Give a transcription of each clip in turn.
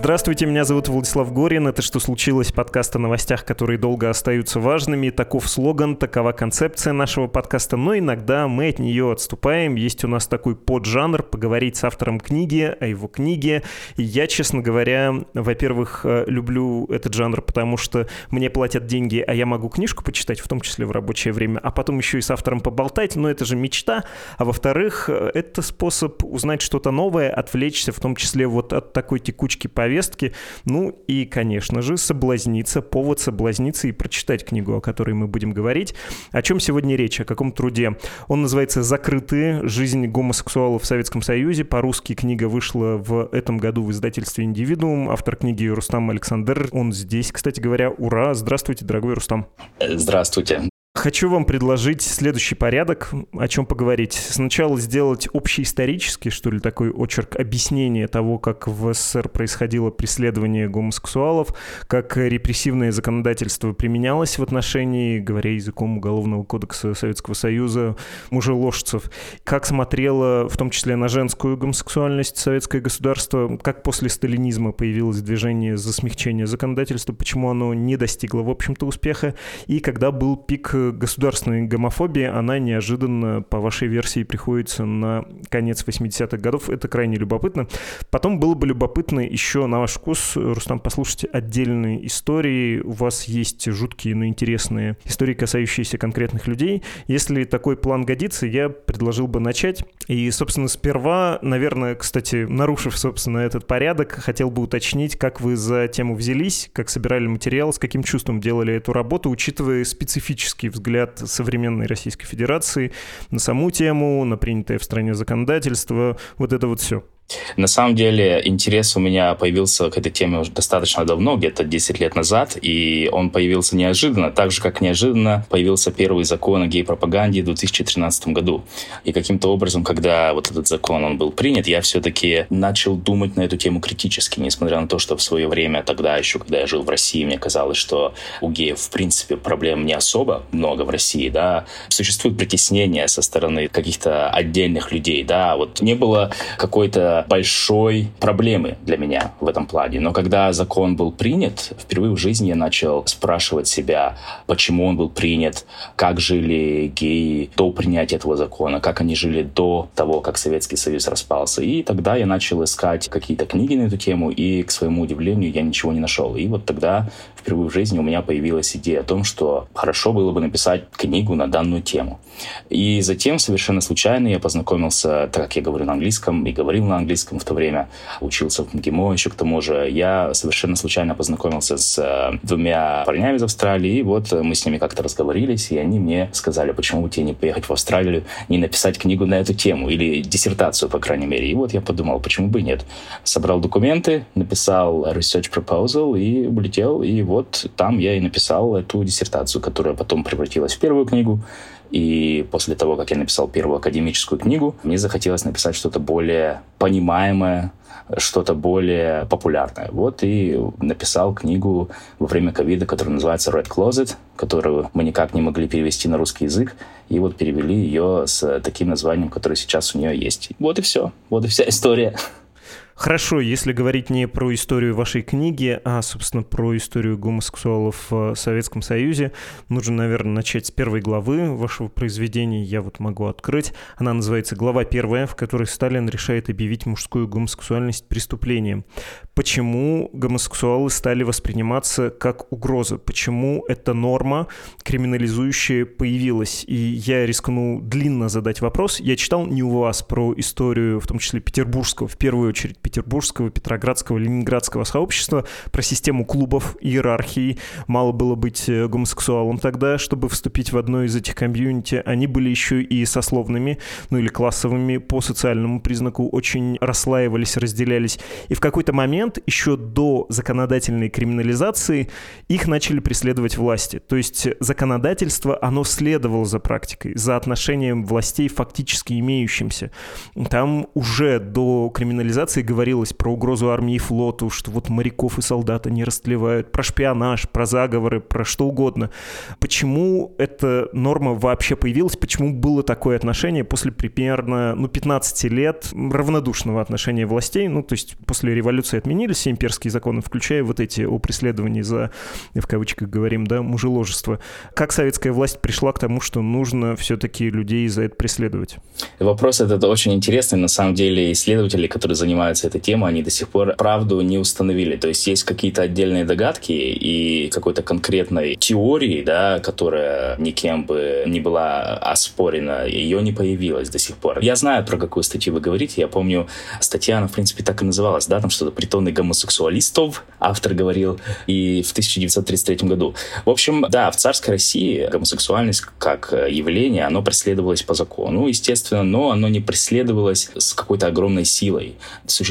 Здравствуйте, меня зовут Владислав Горин. Это «Что случилось?» подкаст о новостях, которые долго остаются важными. Таков слоган, такова концепция нашего подкаста, но иногда мы от нее отступаем. Есть у нас такой поджанр — поговорить с автором книги, о его книге. И я, честно говоря, во-первых, э, люблю этот жанр, потому что мне платят деньги, а я могу книжку почитать, в том числе в рабочее время, а потом еще и с автором поболтать, но это же мечта. А во-вторых, э, это способ узнать что-то новое, отвлечься, в том числе вот от такой текучки повестки. Ну и, конечно же, соблазниться, повод соблазниться и прочитать книгу, о которой мы будем говорить. О чем сегодня речь, о каком труде? Он называется «Закрытые. Жизнь гомосексуалов в Советском Союзе». По-русски книга вышла в этом году в издательстве «Индивидуум». Автор книги Рустам Александр. Он здесь, кстати говоря. Ура! Здравствуйте, дорогой Рустам. Здравствуйте. Хочу вам предложить следующий порядок, о чем поговорить. Сначала сделать общеисторический, что ли, такой очерк объяснения того, как в СССР происходило преследование гомосексуалов, как репрессивное законодательство применялось в отношении, говоря языком Уголовного кодекса Советского Союза, мужеложцев, как смотрело в том числе на женскую гомосексуальность советское государство, как после сталинизма появилось движение за смягчение законодательства, почему оно не достигло, в общем-то, успеха, и когда был пик государственной гомофобии, она неожиданно, по вашей версии, приходится на конец 80-х годов. Это крайне любопытно. Потом было бы любопытно еще на ваш вкус, Рустам, послушать отдельные истории. У вас есть жуткие, но интересные истории, касающиеся конкретных людей. Если такой план годится, я предложил бы начать. И, собственно, сперва, наверное, кстати, нарушив, собственно, этот порядок, хотел бы уточнить, как вы за тему взялись, как собирали материал, с каким чувством делали эту работу, учитывая специфические взгляд современной Российской Федерации на саму тему, на принятое в стране законодательство, вот это вот все. На самом деле интерес у меня появился к этой теме уже достаточно давно, где-то 10 лет назад, и он появился неожиданно, так же, как неожиданно появился первый закон о гей-пропаганде в 2013 году. И каким-то образом, когда вот этот закон он был принят, я все-таки начал думать на эту тему критически, несмотря на то, что в свое время, тогда еще, когда я жил в России, мне казалось, что у геев, в принципе, проблем не особо много в России, да, существует притеснение со стороны каких-то отдельных людей, да, вот не было какой-то большой проблемы для меня в этом плане. Но когда закон был принят, впервые в жизни я начал спрашивать себя, почему он был принят, как жили геи до принятия этого закона, как они жили до того, как Советский Союз распался. И тогда я начал искать какие-то книги на эту тему, и, к своему удивлению, я ничего не нашел. И вот тогда впервые в жизни у меня появилась идея о том, что хорошо было бы написать книгу на данную тему. И затем совершенно случайно я познакомился, так как я говорю на английском и говорил на английском в то время, учился в МГИМО еще к тому же, я совершенно случайно познакомился с э, двумя парнями из Австралии, и вот мы с ними как-то разговорились, и они мне сказали, почему бы тебе не поехать в Австралию, не написать книгу на эту тему, или диссертацию, по крайней мере. И вот я подумал, почему бы нет. Собрал документы, написал research proposal и улетел, и вот там я и написал эту диссертацию, которая потом превратилась в первую книгу. И после того, как я написал первую академическую книгу, мне захотелось написать что-то более понимаемое, что-то более популярное. Вот и написал книгу во время ковида, которая называется Red Closet, которую мы никак не могли перевести на русский язык. И вот перевели ее с таким названием, которое сейчас у нее есть. Вот и все. Вот и вся история. Хорошо, если говорить не про историю вашей книги, а, собственно, про историю гомосексуалов в Советском Союзе, нужно, наверное, начать с первой главы вашего произведения. Я вот могу открыть. Она называется «Глава первая», в которой Сталин решает объявить мужскую гомосексуальность преступлением. Почему гомосексуалы стали восприниматься как угроза? Почему эта норма криминализующая появилась? И я рискну длинно задать вопрос. Я читал не у вас про историю, в том числе петербургского, в первую очередь петербургского, петроградского, ленинградского сообщества, про систему клубов, иерархии. Мало было быть э, гомосексуалом тогда, чтобы вступить в одно из этих комьюнити. Они были еще и сословными, ну или классовыми по социальному признаку, очень расслаивались, разделялись. И в какой-то момент, еще до законодательной криминализации, их начали преследовать власти. То есть законодательство, оно следовало за практикой, за отношением властей фактически имеющимся. Там уже до криминализации говорили говорилось про угрозу армии и флоту, что вот моряков и солдат они растлевают, про шпионаж, про заговоры, про что угодно. Почему эта норма вообще появилась? Почему было такое отношение после примерно ну, 15 лет равнодушного отношения властей? Ну, то есть после революции отменились все имперские законы, включая вот эти о преследовании за, в кавычках говорим, да, мужеложество. Как советская власть пришла к тому, что нужно все-таки людей за это преследовать? Вопрос этот очень интересный. На самом деле исследователи, которые занимаются этой темой, они до сих пор правду не установили. То есть есть какие-то отдельные догадки и какой-то конкретной теории, да, которая никем бы не была оспорена, ее не появилось до сих пор. Я знаю, про какую статью вы говорите. Я помню, статья, она, в принципе, так и называлась, да, там что-то «Притоны гомосексуалистов», автор говорил, и в 1933 году. В общем, да, в царской России гомосексуальность как явление, оно преследовалось по закону, естественно, но оно не преследовалось с какой-то огромной силой.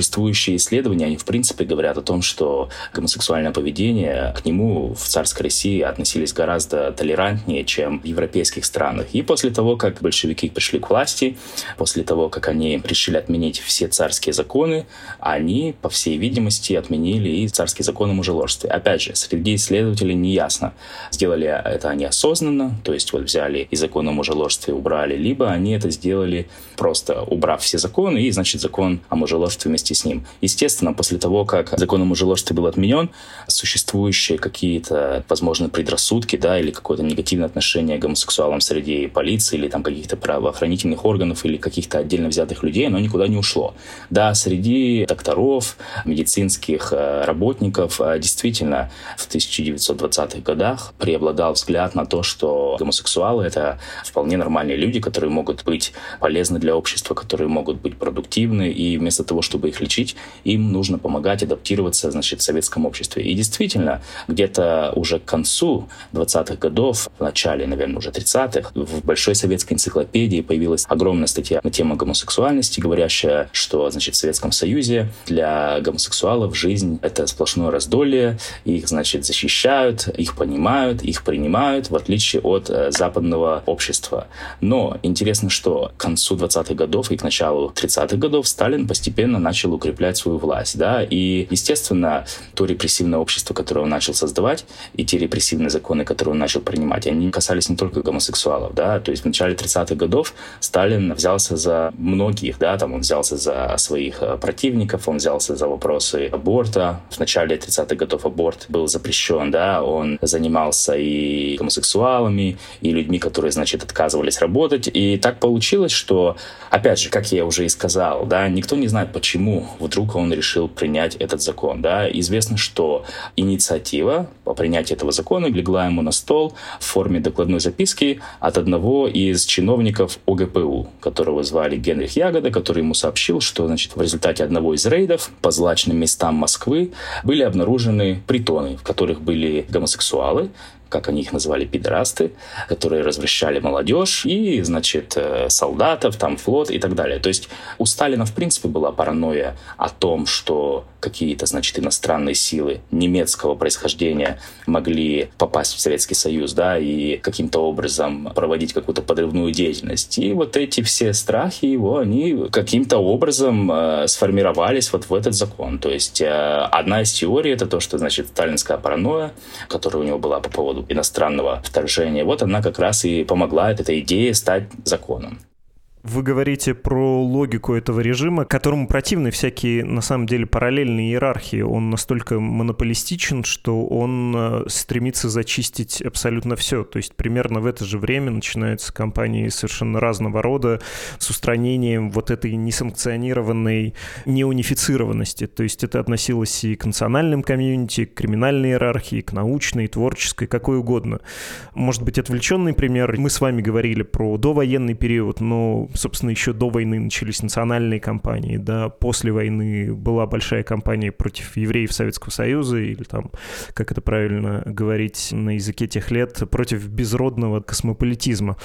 Существующие исследования, они в принципе говорят о том, что гомосексуальное поведение к нему в царской России относились гораздо толерантнее, чем в европейских странах. И после того, как большевики пришли к власти, после того, как они решили отменить все царские законы, они, по всей видимости, отменили и царские законы о мужеложестве. Опять же, среди исследователей не ясно, сделали это они осознанно, то есть вот взяли и закон о мужеложестве убрали, либо они это сделали просто убрав все законы, и, значит, закон о мужеложестве вместе ним. Естественно, после того, как закон о мужеложестве был отменен, существующие какие-то, возможно, предрассудки, да, или какое-то негативное отношение к гомосексуалам среди полиции или там каких-то правоохранительных органов или каких-то отдельно взятых людей, оно никуда не ушло. Да, среди докторов, медицинских э, работников э, действительно в 1920-х годах преобладал взгляд на то, что гомосексуалы — это вполне нормальные люди, которые могут быть полезны для общества, которые могут быть продуктивны, и вместо того, чтобы их лечить, им нужно помогать адаптироваться, значит, в советском обществе. И действительно, где-то уже к концу 20-х годов, в начале, наверное, уже 30-х, в Большой советской энциклопедии появилась огромная статья на тему гомосексуальности, говорящая, что, значит, в Советском Союзе для гомосексуалов жизнь — это сплошное раздолье, их, значит, защищают, их понимают, их принимают, в отличие от э, западного общества. Но интересно, что к концу 20-х годов и к началу 30-х годов Сталин постепенно начал укреплять свою власть, да, и, естественно, то репрессивное общество, которое он начал создавать, и те репрессивные законы, которые он начал принимать, они касались не только гомосексуалов, да, то есть в начале 30-х годов Сталин взялся за многих, да, там он взялся за своих э, противников, он взялся за вопросы аборта. В начале 30-х годов аборт был запрещен, да, он занимался и гомосексуалами, и людьми, которые, значит, отказывались работать, и так получилось, что, опять же, как я уже и сказал, да, никто не знает, почему вдруг он решил принять этот закон, да, известно, что инициатива по принятию этого закона легла ему на стол в форме докладной записки от одного из чиновников ОГПУ, которого звали Генрих Ягода, который ему сообщил, что значит, в результате одного из рейдов по злачным местам Москвы были обнаружены притоны, в которых были гомосексуалы, как они их называли, пидорасты, которые развращали молодежь и, значит, э, солдатов, там, флот и так далее. То есть у Сталина, в принципе, была паранойя о том, что какие-то, значит, иностранные силы немецкого происхождения могли попасть в Советский Союз, да, и каким-то образом проводить какую-то подрывную деятельность. И вот эти все страхи его, они каким-то образом э, сформировались вот в этот закон. То есть э, одна из теорий — это то, что, значит, сталинская паранойя, которая у него была по поводу иностранного вторжения, вот она как раз и помогла этой идее стать законом. Вы говорите про логику этого режима, которому противны всякие, на самом деле, параллельные иерархии. Он настолько монополистичен, что он э, стремится зачистить абсолютно все. То есть примерно в это же время начинаются кампании совершенно разного рода с устранением вот этой несанкционированной неунифицированности. То есть это относилось и к национальным комьюнити, к криминальной иерархии, к научной, творческой, какой угодно. Может быть, отвлеченный пример. Мы с вами говорили про довоенный период, но собственно, еще до войны начались национальные кампании, да, после войны была большая кампания против евреев Советского Союза, или там, как это правильно говорить на языке тех лет, против безродного космополитизма.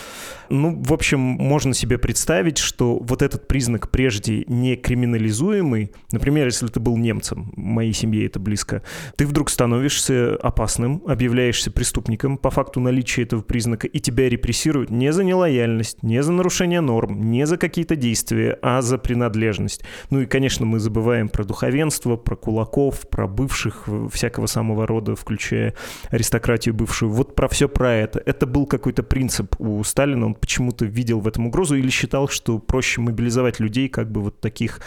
Ну, в общем, можно себе представить, что вот этот признак прежде не криминализуемый, например, если ты был немцем, моей семье это близко, ты вдруг становишься опасным, объявляешься преступником по факту наличия этого признака, и тебя репрессируют не за нелояльность, не за нарушение норм. Не за какие-то действия, а за принадлежность. Ну и, конечно, мы забываем про духовенство, про кулаков, про бывших всякого самого рода, включая аристократию бывшую. Вот про все про это. Это был какой-то принцип у Сталина. Он почему-то видел в этом угрозу или считал, что проще мобилизовать людей как бы вот таких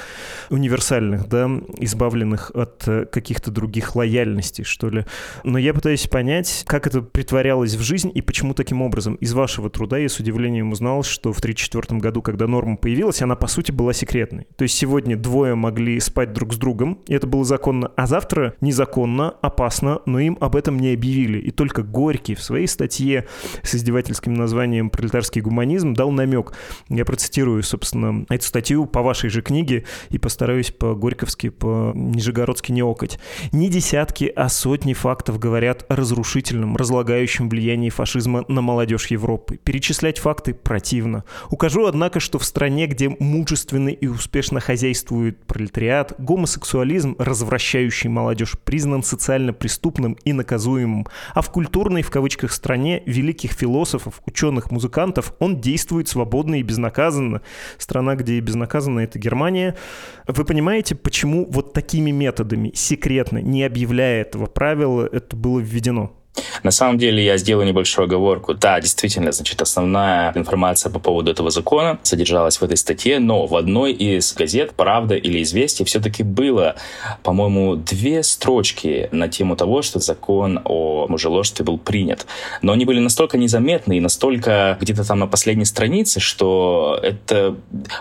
универсальных, да, избавленных от э, каких-то других лояльностей, что ли. Но я пытаюсь понять, как это притворялось в жизнь и почему таким образом. Из вашего труда я с удивлением узнал, что в 1934 году, когда норма появилась, она, по сути, была секретной. То есть сегодня двое могли спать друг с другом, и это было законно, а завтра незаконно, опасно, но им об этом не объявили. И только Горький в своей статье с издевательским названием «Пролетарский гуманизм» дал намек. Я процитирую, собственно, эту статью по вашей же книге и постараюсь по-горьковски, по-нижегородски не окать. Не десятки, а сотни фактов говорят о разрушительном, разлагающем влиянии фашизма на молодежь Европы. Перечислять факты противно. Укажу, однако, что в стране, где мужественно и успешно хозяйствует пролетариат, гомосексуализм, развращающий молодежь, признан социально преступным и наказуемым, а в культурной, в кавычках, стране великих философов, ученых, музыкантов он действует свободно и безнаказанно. Страна, где и безнаказанно, это Германия. Вы понимаете, почему вот такими методами, секретно, не объявляя этого правила, это было введено? На самом деле я сделаю небольшую оговорку. Да, действительно, значит, основная информация по поводу этого закона содержалась в этой статье, но в одной из газет «Правда» или «Известия» все-таки было, по-моему, две строчки на тему того, что закон о мужеложестве был принят. Но они были настолько незаметны и настолько где-то там на последней странице, что это,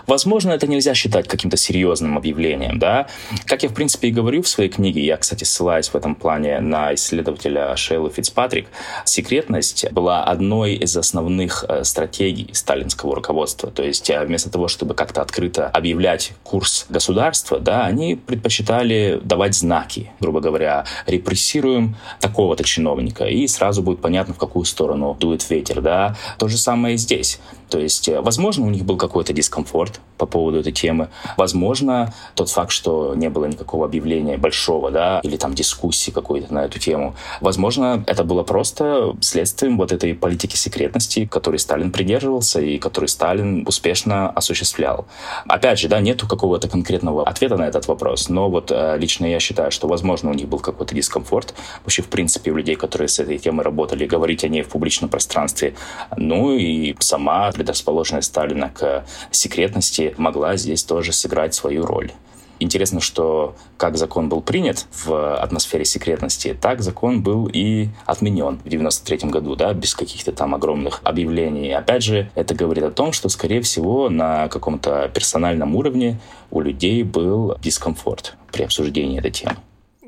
возможно, это нельзя считать каким-то серьезным объявлением, да. Как я, в принципе, и говорю в своей книге, я, кстати, ссылаюсь в этом плане на исследователя Шейла Фитц Фицпатрик, секретность была одной из основных э, стратегий сталинского руководства. То есть э, вместо того, чтобы как-то открыто объявлять курс государства, да, они предпочитали давать знаки, грубо говоря, репрессируем такого-то чиновника, и сразу будет понятно, в какую сторону дует ветер. Да. То же самое и здесь. То есть, э, возможно, у них был какой-то дискомфорт по поводу этой темы. Возможно, тот факт, что не было никакого объявления большого, да, или там дискуссии какой-то на эту тему. Возможно, это было просто следствием вот этой политики секретности, которой Сталин придерживался и которую Сталин успешно осуществлял. Опять же, да, нету какого-то конкретного ответа на этот вопрос, но вот э, лично я считаю, что, возможно, у них был какой-то дискомфорт. Вообще, в принципе, у людей, которые с этой темой работали, говорить о ней в публичном пространстве. Ну и сама предрасположенность Сталина к секретности могла здесь тоже сыграть свою роль. Интересно, что как закон был принят в атмосфере секретности, так закон был и отменен в 93 году, да, без каких-то там огромных объявлений. Опять же, это говорит о том, что, скорее всего, на каком-то персональном уровне у людей был дискомфорт при обсуждении этой темы.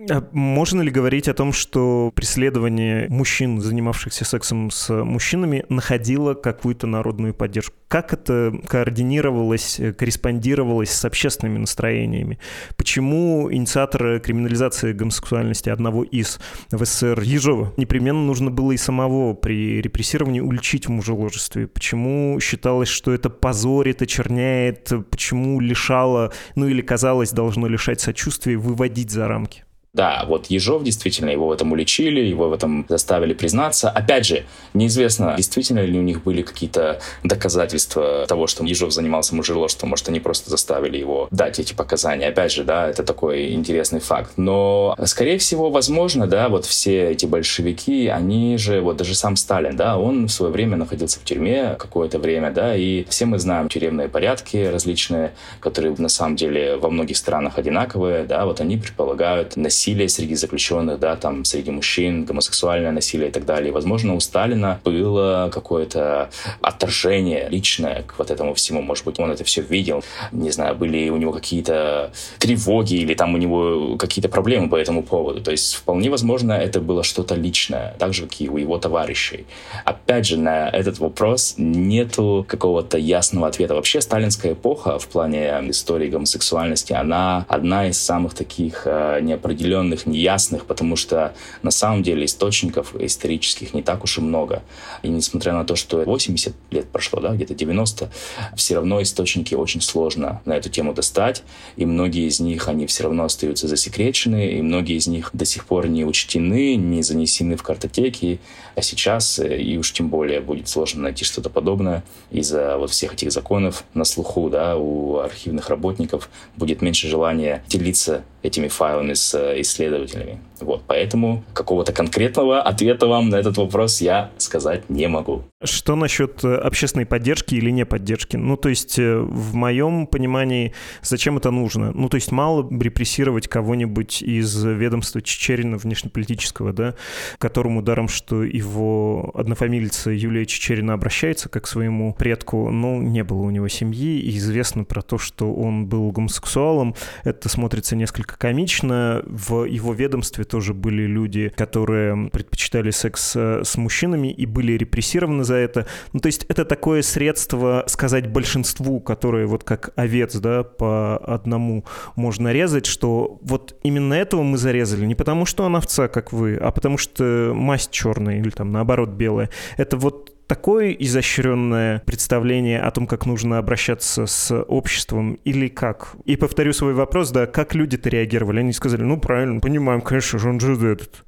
А можно ли говорить о том, что преследование мужчин, занимавшихся сексом с мужчинами, находило какую-то народную поддержку? Как это координировалось, корреспондировалось с общественными настроениями? Почему инициатора криминализации гомосексуальности одного из в СССР Ежова непременно нужно было и самого при репрессировании уличить в мужеложестве? Почему считалось, что это позорит, очерняет? Почему лишало, ну или казалось, должно лишать сочувствия, выводить за рамки? Да, вот Ежов действительно его в этом уличили, его в этом заставили признаться. Опять же, неизвестно, действительно ли у них были какие-то доказательства того, что Ежов занимался мужеложством. Может, они просто заставили его дать эти показания. Опять же, да, это такой интересный факт. Но, скорее всего, возможно, да, вот все эти большевики, они же, вот даже сам Сталин, да, он в свое время находился в тюрьме какое-то время, да, и все мы знаем тюремные порядки различные, которые на самом деле во многих странах одинаковые, да, вот они предполагают насилие насилие среди заключенных, да, там, среди мужчин, гомосексуальное насилие и так далее. Возможно, у Сталина было какое-то отторжение личное к вот этому всему. Может быть, он это все видел. Не знаю, были у него какие-то тревоги или там у него какие-то проблемы по этому поводу. То есть, вполне возможно, это было что-то личное, так же, как и у его товарищей. Опять же, на этот вопрос нету какого-то ясного ответа. Вообще, сталинская эпоха в плане истории гомосексуальности, она одна из самых таких э, неопределенных неопределенных, неясных, потому что на самом деле источников исторических не так уж и много. И несмотря на то, что 80 лет прошло, да, где-то 90, все равно источники очень сложно на эту тему достать, и многие из них, они все равно остаются засекречены, и многие из них до сих пор не учтены, не занесены в картотеки, а сейчас, э, и уж тем более, будет сложно найти что-то подобное из-за вот всех этих законов на слуху, да, у архивных работников будет меньше желания делиться этими файлами с э, исследователями. Вот, поэтому какого-то конкретного ответа вам на этот вопрос я сказать не могу. Что насчет э, общественной поддержки или не поддержки? Ну, то есть, э, в моем понимании, зачем это нужно? Ну, то есть, мало репрессировать кого-нибудь из ведомства Чечерина внешнеполитического, да, которому даром, что его однофамильца Юлия Чечерина обращается как к своему предку, ну, не было у него семьи, и известно про то, что он был гомосексуалом. Это смотрится несколько комично. В его ведомстве тоже были люди, которые предпочитали секс э, с мужчинами и были репрессированы за это. Ну, то есть это такое средство сказать большинству, которые вот как овец, да, по одному можно резать, что вот именно этого мы зарезали не потому, что он овца, как вы, а потому что масть черная или там наоборот белая. Это вот такое изощренное представление о том, как нужно обращаться с обществом или как? И повторю свой вопрос, да, как люди-то реагировали? Они сказали, ну, правильно, понимаем, конечно же, он же этот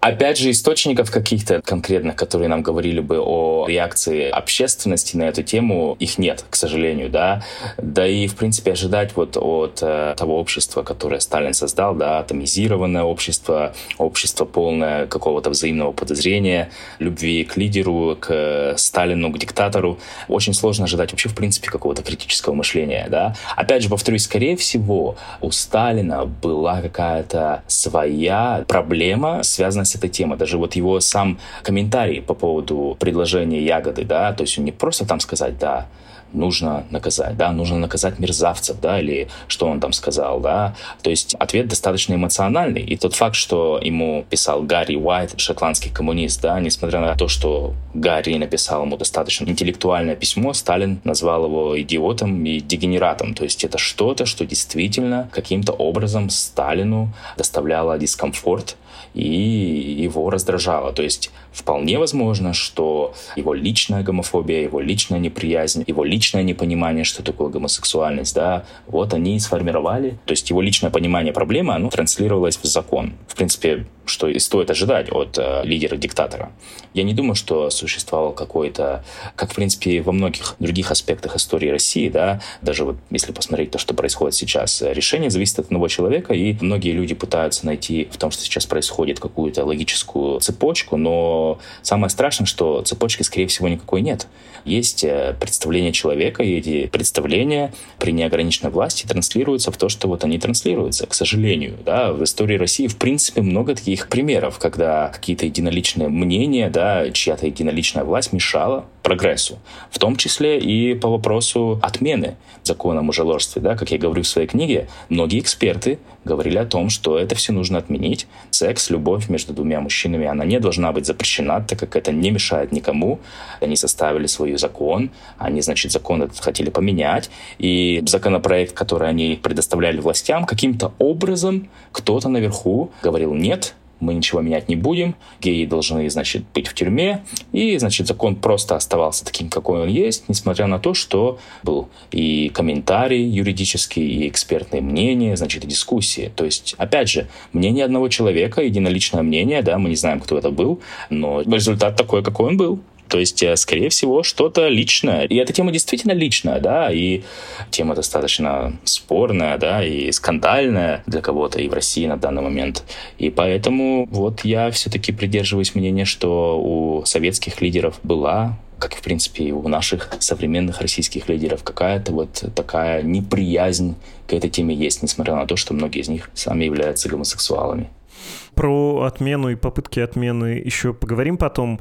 Опять же, источников каких-то конкретных, которые нам говорили бы о реакции общественности на эту тему, их нет, к сожалению, да. Да и, в принципе, ожидать вот от э, того общества, которое Сталин создал, да, атомизированное общество, общество полное какого-то взаимного подозрения, любви к лидеру, к Сталину, к диктатору, очень сложно ожидать вообще, в принципе, какого-то критического мышления, да. Опять же, повторюсь, скорее всего, у Сталина была какая-то своя проблема, связанная с этой темой. Даже вот его сам комментарий по поводу предложения ягоды, да, то есть он не просто там сказать, да, нужно наказать, да, нужно наказать мерзавцев, да, или что он там сказал, да. То есть ответ достаточно эмоциональный. И тот факт, что ему писал Гарри Уайт, шотландский коммунист, да, несмотря на то, что Гарри написал ему достаточно интеллектуальное письмо, Сталин назвал его идиотом и дегенератом. То есть это что-то, что действительно каким-то образом Сталину доставляло дискомфорт, и его раздражало. То есть вполне возможно, что его личная гомофобия, его личная неприязнь, его личное непонимание, что такое гомосексуальность, да, вот они и сформировали. То есть его личное понимание проблемы, оно транслировалось в закон. В принципе, что и стоит ожидать от э, лидера-диктатора. Я не думаю, что существовал какой-то, как, в принципе, во многих других аспектах истории России, да, даже вот если посмотреть то, что происходит сейчас, решение зависит от одного человека, и многие люди пытаются найти в том, что сейчас происходит, какую-то логическую цепочку, но самое страшное, что цепочки, скорее всего, никакой нет. Есть э, представления человека, и эти представления при неограниченной власти транслируются в то, что вот они транслируются, к сожалению. Да, в истории России, в принципе, много таких примеров, когда какие-то единоличные мнения, да, чья-то единоличная власть мешала прогрессу, в том числе и по вопросу отмены закона о мужеложестве. Да, как я говорю в своей книге, многие эксперты говорили о том, что это все нужно отменить. Секс, любовь между двумя мужчинами, она не должна быть запрещена, так как это не мешает никому. Они составили свой закон, они, значит, закон этот хотели поменять, и законопроект, который они предоставляли властям, каким-то образом кто-то наверху говорил «нет», мы ничего менять не будем, геи должны, значит, быть в тюрьме, и, значит, закон просто оставался таким, какой он есть, несмотря на то, что был и комментарий юридический, и экспертные мнения, значит, и дискуссии. То есть, опять же, мнение одного человека, единоличное мнение, да, мы не знаем, кто это был, но результат такой, какой он был. То есть, э, скорее всего, что-то личное. И эта тема действительно личная, да, и тема достаточно спорная, да, и скандальная для кого-то и в России на данный момент. И поэтому вот я все-таки придерживаюсь мнения, что у советских лидеров была как, в принципе, и у наших современных российских лидеров, какая-то вот такая неприязнь к этой теме есть, несмотря на то, что многие из них сами являются гомосексуалами. Про отмену и попытки отмены еще поговорим потом.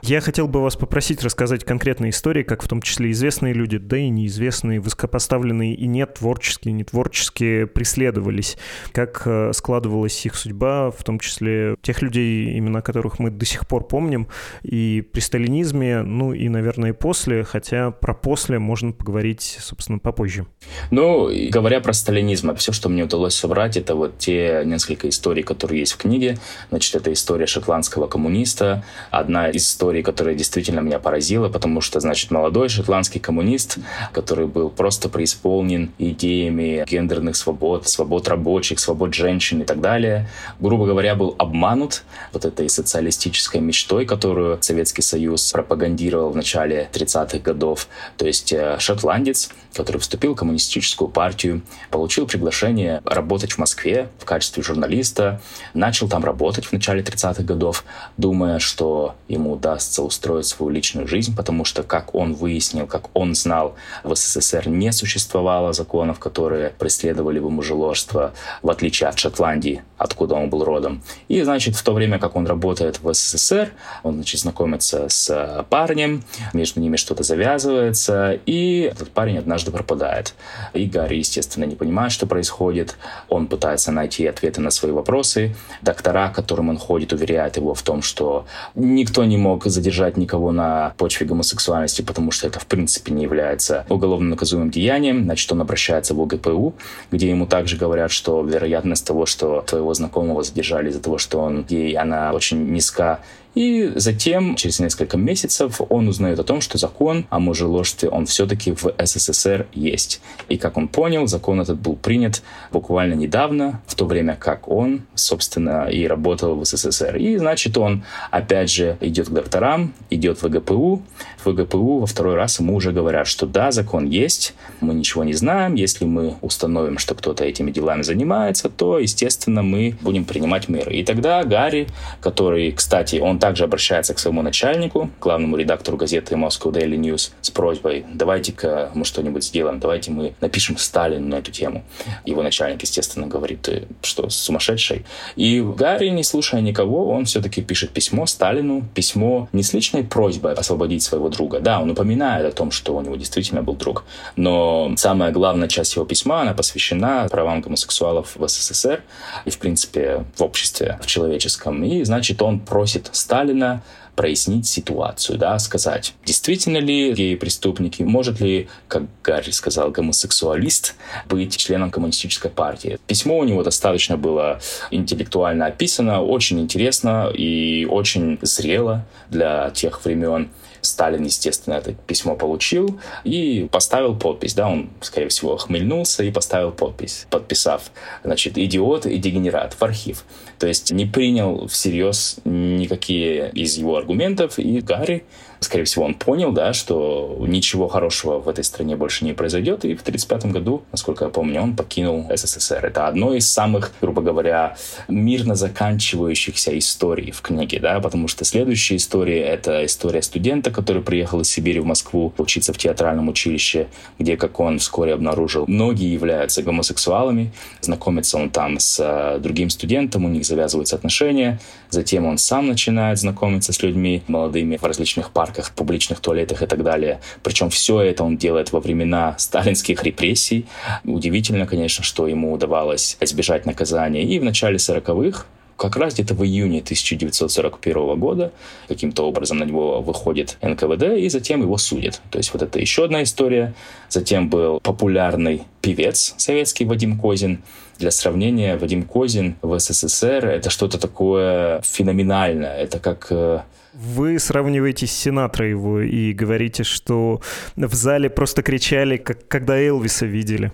Я хотел бы вас попросить рассказать конкретные истории, как в том числе известные люди, да и неизвестные, высокопоставленные и не творческие, не творческие преследовались. Как э, складывалась их судьба, в том числе тех людей, имена которых мы до сих пор помним, и при сталинизме, ну и, наверное, после, хотя про после можно поговорить, собственно, попозже. Ну, говоря про сталинизм, все, что мне удалось собрать, это вот те несколько историй, которые есть в книге. Значит, это история шотландского коммуниста. Одна из историй, которая действительно меня поразила, потому что, значит, молодой шотландский коммунист, который был просто преисполнен идеями гендерных свобод, свобод рабочих, свобод женщин и так далее, грубо говоря, был обманут вот этой социалистической мечтой, которую Советский Союз пропагандировал в начале 30-х годов. То есть э, шотландец, который вступил в коммунистическую партию, получил приглашение работать в Москве в качестве журналиста, начал там работать в начале 30-х годов, думая, что ему удастся устроить свою личную жизнь, потому что, как он выяснил, как он знал, в СССР не существовало законов, которые преследовали бы мужеложство, в отличие от Шотландии, откуда он был родом. И, значит, в то время, как он работает в СССР, он, значит, знакомится с парнем, между ними что-то завязывается, и этот парень однажды пропадает. И Гарри, естественно, не понимает, что происходит. Он пытается найти ответы на свои вопросы. Доктора, к которым он ходит, уверяют его в том, что никто не мог задержать никого на почве гомосексуальности, потому что это, в принципе, не является уголовно наказуемым деянием. Значит, он обращается в ОГПУ, где ему также говорят, что вероятность того, что твоего знакомого задержали из-за того, что он гей, она очень низка. И затем, через несколько месяцев, он узнает о том, что закон о мужеложстве, он все-таки в СССР есть. И как он понял, закон этот был принят буквально недавно, в то время как он, собственно, и работал в СССР. И, значит, он, опять же, идет к докторам, идет в ВГПУ. В ВГПУ во второй раз ему уже говорят, что да, закон есть, мы ничего не знаем. Если мы установим, что кто-то этими делами занимается, то, естественно, мы будем принимать меры. И тогда Гарри, который, кстати, он также обращается к своему начальнику, главному редактору газеты Moscow Daily News с просьбой, давайте-ка мы что-нибудь сделаем, давайте мы напишем Сталину на эту тему. Его начальник, естественно, говорит, ты что, сумасшедший? И Гарри, не слушая никого, он все-таки пишет письмо Сталину, письмо не с личной просьбой освободить своего друга. Да, он упоминает о том, что у него действительно был друг, но самая главная часть его письма, она посвящена правам гомосексуалов в СССР и, в принципе, в обществе, в человеческом. И, значит, он просит Сталина прояснить ситуацию, да, сказать, действительно ли геи-преступники, может ли, как Гарри сказал, гомосексуалист быть членом коммунистической партии. Письмо у него достаточно было интеллектуально описано, очень интересно и очень зрело для тех времен. Сталин, естественно, это письмо получил и поставил подпись. Да, он, скорее всего, хмельнулся и поставил подпись, подписав, значит, идиот и дегенерат в архив. То есть не принял всерьез никакие из его аргументов, и Гарри скорее всего, он понял, да, что ничего хорошего в этой стране больше не произойдет, и в 1935 году, насколько я помню, он покинул СССР. Это одно из самых, грубо говоря, мирно заканчивающихся историй в книге, да, потому что следующая история — это история студента, который приехал из Сибири в Москву учиться в театральном училище, где, как он вскоре обнаружил, многие являются гомосексуалами. Знакомится он там с э, другим студентом, у них завязываются отношения, затем он сам начинает знакомиться с людьми молодыми в различных парках, публичных туалетах и так далее. Причем все это он делает во времена сталинских репрессий. Удивительно, конечно, что ему удавалось избежать наказания. И в начале 40-х как раз где-то в июне 1941 года каким-то образом на него выходит НКВД и затем его судят. То есть вот это еще одна история. Затем был популярный певец советский Вадим Козин. Для сравнения, Вадим Козин в СССР — это что-то такое феноменальное. Это как э, вы сравниваете с Синатро его и говорите, что в зале просто кричали, как когда Элвиса видели.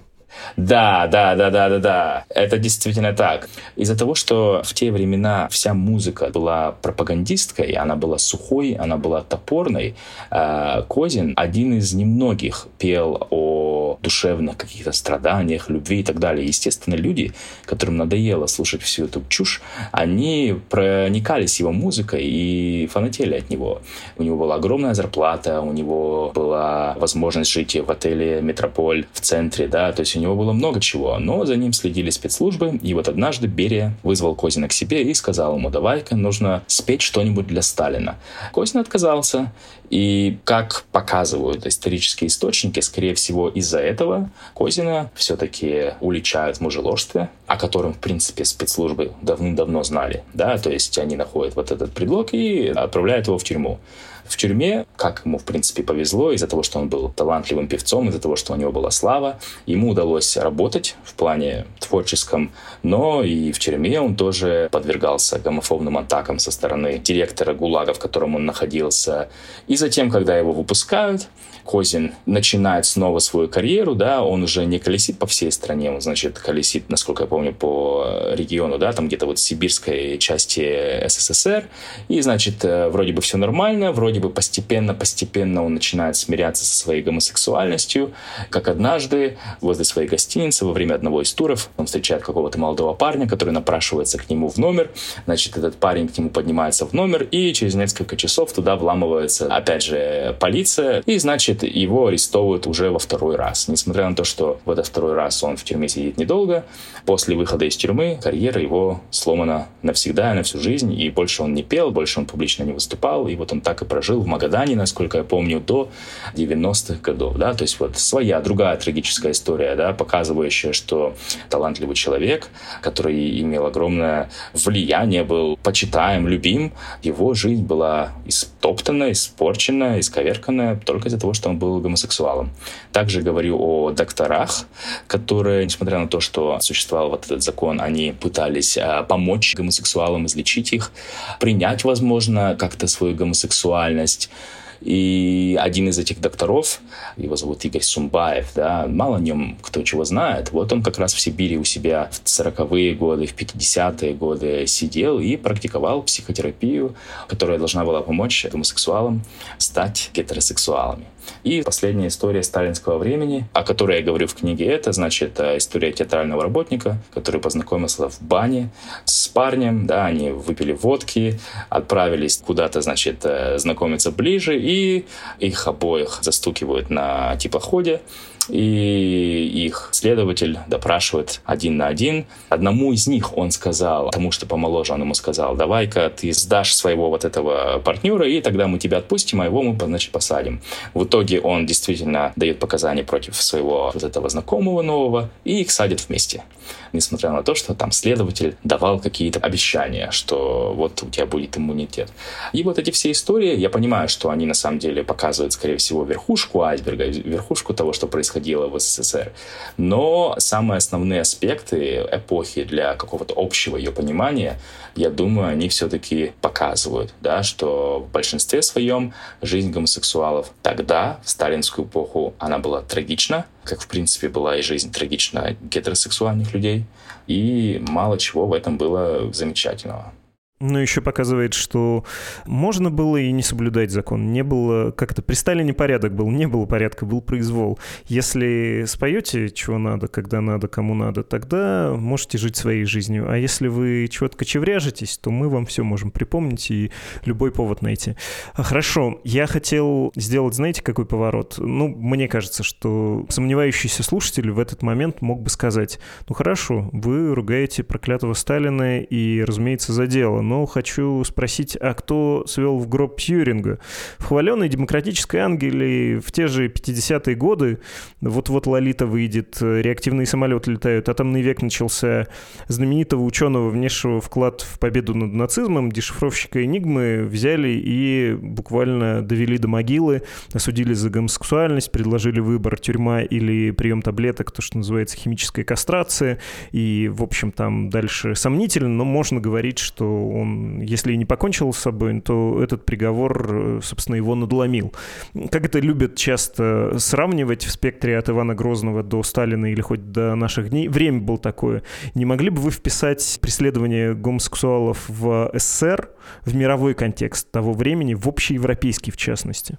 Да, да, да, да, да, да. Это действительно так. Из-за того, что в те времена вся музыка была пропагандисткой, она была сухой, она была топорной, э, Козин один из немногих пел о душевных каких-то страданиях, любви и так далее. Естественно, люди, которым надоело слушать всю эту чушь, они проникались его музыкой и фанатели от него. У него была огромная зарплата, у него была возможность жить в отеле «Метрополь» в центре, да, то есть у него было много чего, но за ним следили спецслужбы, и вот однажды Берия вызвал Козина к себе и сказал ему, давай-ка нужно спеть что-нибудь для Сталина. Козин отказался, и как показывают исторические источники, скорее всего, из-за этого Козина все-таки уличают в мужеложстве, о котором, в принципе, спецслужбы давным-давно знали. Да? То есть они находят вот этот предлог и отправляют его в тюрьму в тюрьме, как ему, в принципе, повезло, из-за того, что он был талантливым певцом, из-за того, что у него была слава, ему удалось работать в плане творческом, но и в тюрьме он тоже подвергался гомофобным атакам со стороны директора ГУЛАГа, в котором он находился. И затем, когда его выпускают, Козин начинает снова свою карьеру, да, он уже не колесит по всей стране, он, значит, колесит, насколько я помню, по региону, да, там где-то вот сибирской части СССР, и, значит, э, вроде бы все нормально, вроде бы постепенно-постепенно он начинает смиряться со своей гомосексуальностью, как однажды возле своей гостиницы во время одного из туров он встречает какого-то молодого парня, который напрашивается к нему в номер, значит, этот парень к нему поднимается в номер, и через несколько часов туда вламывается, опять же, полиция, и, значит, его арестовывают уже во второй раз. Несмотря на то, что в этот второй раз он в тюрьме сидит недолго, после выхода из тюрьмы карьера его сломана навсегда и на всю жизнь, и больше он не пел, больше он публично не выступал, и вот он так и прожил в Магадане, насколько я помню, до 90-х годов, да, то есть вот своя другая трагическая история, да, показывающая, что талантливый человек, который имел огромное влияние, был почитаем, любим, его жизнь была истоптана, испорчена, исковеркана только из-за того, что он был гомосексуалом. Также говорю о докторах, которые, несмотря на то, что существовал вот этот закон, они пытались а, помочь гомосексуалам, излечить их, принять, возможно, как-то свою гомосексуальность. И один из этих докторов, его зовут Игорь Сумбаев, да, мало о нем кто чего знает. Вот он как раз в Сибири у себя в 40-е годы, в 50-е годы сидел и практиковал психотерапию, которая должна была помочь гомосексуалам стать гетеросексуалами. И последняя история сталинского времени, о которой я говорю в книге, это, значит, э, история театрального работника, который познакомился в бане с парнем, да, они выпили водки, отправились куда-то, значит, э, знакомиться ближе, и их обоих застукивают на теплоходе, и их следователь допрашивает один на один. Одному из них он сказал, тому, что помоложе, он ему сказал, давай-ка ты сдашь своего вот этого партнера, и тогда мы тебя отпустим, а его мы, значит, посадим. В итоге он действительно дает показания против своего вот этого знакомого нового, и их садят вместе. Несмотря на то, что там следователь давал какие-то обещания, что вот у тебя будет иммунитет. И вот эти все истории, я понимаю, что они на самом деле показывают, скорее всего, верхушку айсберга, верхушку того, что происходило в СССР. Но самые основные аспекты эпохи для какого-то общего ее понимания, я думаю, они все-таки показывают, да, что в большинстве своем жизнь гомосексуалов тогда, в сталинскую эпоху, она была трагична, как, в принципе, была и жизнь трагична гетеросексуальных людей, и мало чего в этом было замечательного. Ну, еще показывает, что можно было и не соблюдать закон. Не было, как-то при Сталине порядок был, не было порядка, был произвол. Если споете, чего надо, когда надо, кому надо, тогда можете жить своей жизнью. А если вы чего-то кочевряжетесь, то мы вам все можем припомнить и любой повод найти. Хорошо, я хотел сделать, знаете, какой поворот? Ну, мне кажется, что сомневающийся слушатель в этот момент мог бы сказать, ну хорошо, вы ругаете проклятого Сталина и, разумеется, за дело, но хочу спросить, а кто свел в гроб Тьюринга? В хваленной демократической Англии в те же 50-е годы, вот-вот Лолита выйдет, реактивные самолеты летают, атомный век начался, знаменитого ученого, внесшего вклад в победу над нацизмом, дешифровщика Энигмы, взяли и буквально довели до могилы, осудили за гомосексуальность, предложили выбор тюрьма или прием таблеток, то, что называется химическая кастрация, и, в общем, там дальше сомнительно, но можно говорить, что он, если и не покончил с собой, то этот приговор, э, собственно, его надломил. Как это любят часто сравнивать в спектре от Ивана Грозного до Сталина или хоть до наших дней, время было такое. Не могли бы вы вписать преследование гомосексуалов в СССР, в мировой контекст того времени, в общеевропейский в частности?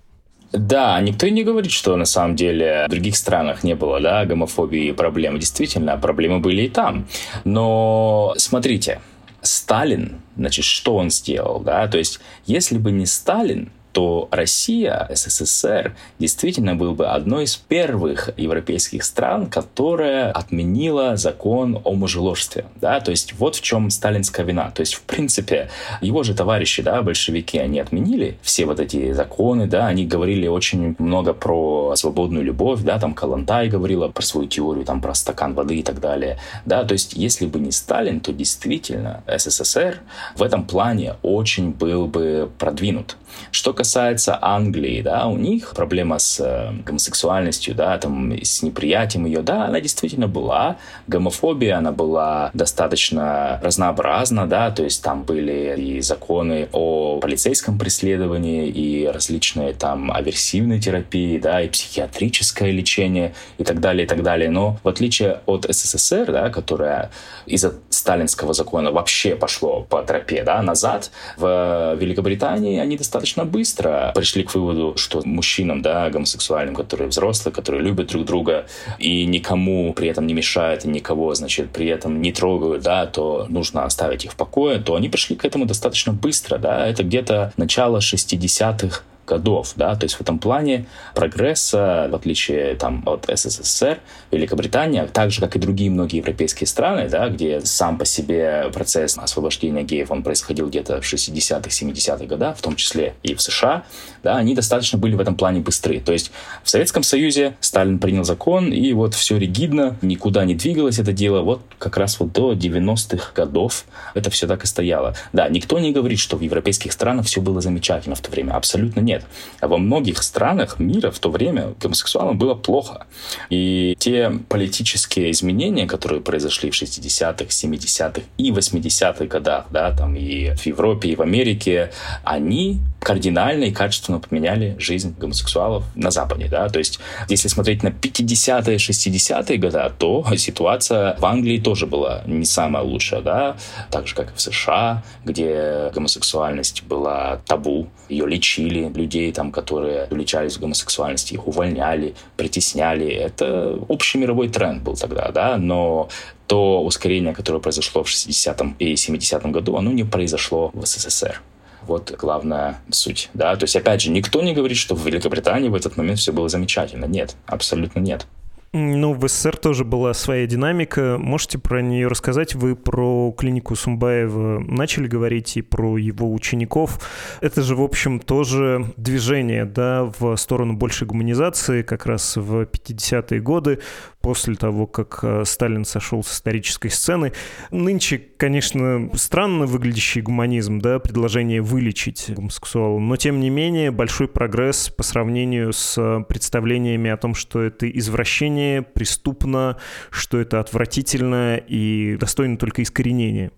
Да, никто и не говорит, что на самом деле в других странах не было да, гомофобии и проблем. Действительно, проблемы были и там. Но смотрите, Сталин, значит, что он сделал, да? То есть, если бы не Сталин, то Россия, СССР, действительно был бы одной из первых европейских стран, которая отменила закон о мужеложстве. Да? То есть вот в чем сталинская вина. То есть, в принципе, его же товарищи, да, большевики, они отменили все вот эти законы, да, они говорили очень много про свободную любовь, да, там Калантай говорила про свою теорию, там про стакан воды и так далее. Да, то есть, если бы не Сталин, то действительно СССР в этом плане очень был бы продвинут. Что касается Англии, да, у них проблема с э, гомосексуальностью, да, там, с неприятием ее, да, она действительно была. Гомофобия, она была достаточно разнообразна, да, то есть там были и законы о полицейском преследовании, и различные там аверсивные терапии, да, и психиатрическое лечение, и так далее, и так далее. Но в отличие от СССР, да, которая из-за сталинского закона вообще пошло по тропе, да, назад, в Великобритании они достаточно достаточно быстро пришли к выводу, что мужчинам, да, гомосексуальным, которые взрослые, которые любят друг друга и никому при этом не мешают, и никого, значит, при этом не трогают, да, то нужно оставить их в покое, то они пришли к этому достаточно быстро, да, это где-то начало 60-х годов, да, то есть в этом плане прогресса, в отличие там от СССР, Великобритания, так же, как и другие многие европейские страны, да, где сам по себе процесс освобождения геев, он происходил где-то в 60-х, 70-х годах, в том числе и в США, да, они достаточно были в этом плане быстры. То есть в Советском Союзе Сталин принял закон, и вот все ригидно, никуда не двигалось это дело, вот как раз вот до 90-х годов это все так и стояло. Да, никто не говорит, что в европейских странах все было замечательно в то время, абсолютно нет нет. А во многих странах мира в то время гомосексуалам было плохо. И те политические изменения, которые произошли в 60-х, 70-х и 80-х годах, да, там и в Европе, и в Америке, они кардинально и качественно поменяли жизнь гомосексуалов на Западе, да, то есть если смотреть на 50-е, 60-е годы, то ситуация в Англии тоже была не самая лучшая, да, так же, как и в США, где гомосексуальность была табу, ее лечили, людей, там, которые уличались в гомосексуальности, их увольняли, притесняли. Это общий мировой тренд был тогда, да, но то ускорение, которое произошло в 60-м и 70-м году, оно не произошло в СССР. Вот главная суть, да. То есть, опять же, никто не говорит, что в Великобритании в этот момент все было замечательно. Нет, абсолютно нет. Ну, в СССР тоже была своя динамика. Можете про нее рассказать? Вы про клинику Сумбаева начали говорить и про его учеников. Это же, в общем, тоже движение, да, в сторону большей гуманизации как раз в 50-е годы после того, как э, Сталин сошел с исторической сцены. Нынче, конечно, странно выглядящий гуманизм, да, предложение вылечить гомосексуала, но тем не менее большой прогресс по сравнению с представлениями о том, что это извращение, преступно, что это отвратительно и достойно только искоренения.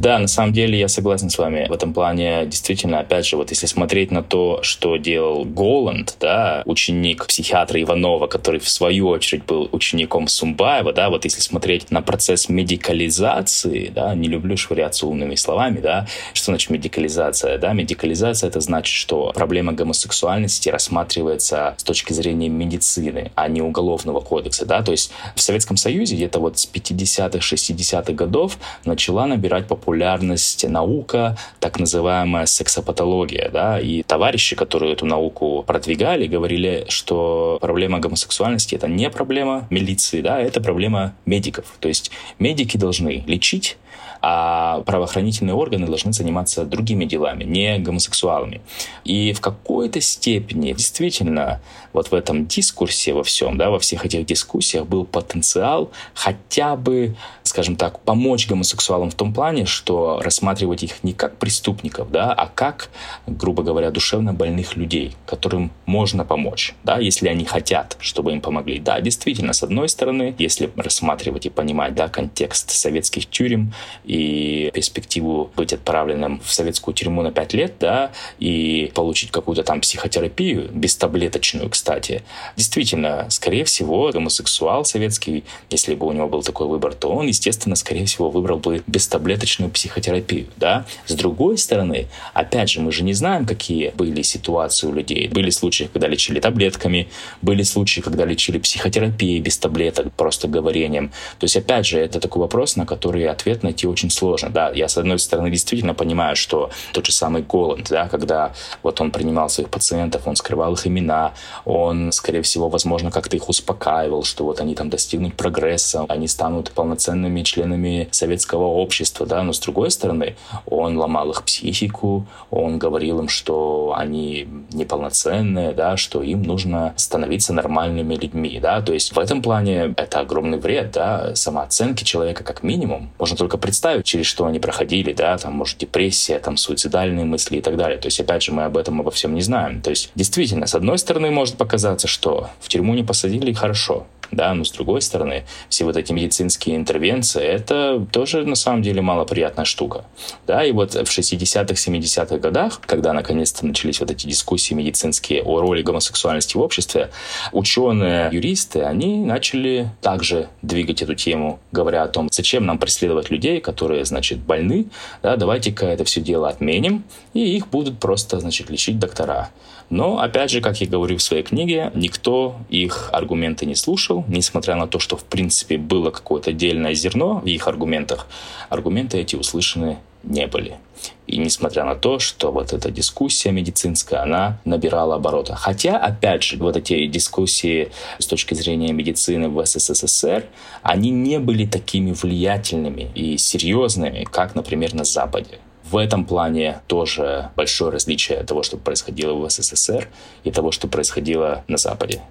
Да, на самом деле я согласен с вами. В этом плане действительно, опять же, вот если смотреть на то, что делал Голланд, да, ученик психиатра Иванова, который в свою очередь был учеником Сумбаева, да, вот если смотреть на процесс медикализации, да, не люблю швыряться умными словами, да, что значит медикализация, да, медикализация это значит, что проблема гомосексуальности рассматривается с точки зрения медицины, а не уголовного кодекса, да, то есть в Советском Союзе где-то вот с 50-х, 60-х годов начала набирать набирать популярность наука, так называемая сексопатология, да, и товарищи, которые эту науку продвигали, говорили, что проблема гомосексуальности это не проблема милиции, да, это проблема медиков. То есть медики должны лечить, а правоохранительные органы должны заниматься другими делами, не гомосексуалами. И в какой-то степени действительно вот в этом дискурсе во всем, да, во всех этих дискуссиях был потенциал хотя бы, скажем так, помочь гомосексуалам в том плане, что рассматривать их не как преступников, да, а как, грубо говоря, душевно больных людей, которым можно помочь, да, если они хотят, чтобы им помогли. Да, действительно, с одной стороны, если рассматривать и понимать, да, контекст советских тюрем и перспективу быть отправленным в советскую тюрьму на 5 лет, да, и получить какую-то там психотерапию, бестаблеточную, кстати. Действительно, скорее всего, гомосексуал советский, если бы у него был такой выбор, то он, естественно, скорее всего, выбрал бы бестаблеточную психотерапию, да. С другой стороны, опять же, мы же не знаем, какие были ситуации у людей. Были случаи, когда лечили таблетками, были случаи, когда лечили психотерапией без таблеток, просто говорением. То есть, опять же, это такой вопрос, на который ответ найти очень сложно, да. Я, с одной стороны, действительно понимаю, что тот же самый Голланд, да, когда вот он принимал своих пациентов, он скрывал их имена, он, скорее всего, возможно, как-то их успокаивал, что вот они там достигнут прогресса, они станут полноценными членами советского общества, да, но с другой стороны, он ломал их психику, он говорил им, что они неполноценные, да, что им нужно становиться нормальными людьми, да, то есть в этом плане это огромный вред, да, самооценки человека как минимум. Можно только представить, через что они проходили, да, там, может, депрессия, там, суицидальные мысли и так далее. То есть, опять же, мы об этом обо всем не знаем. То есть, действительно, с одной стороны, может показаться, что в тюрьму не посадили, хорошо да, но с другой стороны, все вот эти медицинские интервенции, это тоже на самом деле малоприятная штука, да, и вот в 60-х, 70-х годах, когда наконец-то начались вот эти дискуссии медицинские о роли гомосексуальности в обществе, ученые, юристы, они начали также двигать эту тему, говоря о том, зачем нам преследовать людей, которые, значит, больны, да, давайте-ка это все дело отменим, и их будут просто, значит, лечить доктора. Но, опять же, как я говорю в своей книге, никто их аргументы не слушал, несмотря на то, что, в принципе, было какое-то отдельное зерно в их аргументах, аргументы эти услышаны не были. И несмотря на то, что вот эта дискуссия медицинская, она набирала оборота. Хотя, опять же, вот эти дискуссии с точки зрения медицины в СССР, они не были такими влиятельными и серьезными, как, например, на Западе. В этом плане тоже большое различие того, что происходило в СССР и того, что происходило на Западе.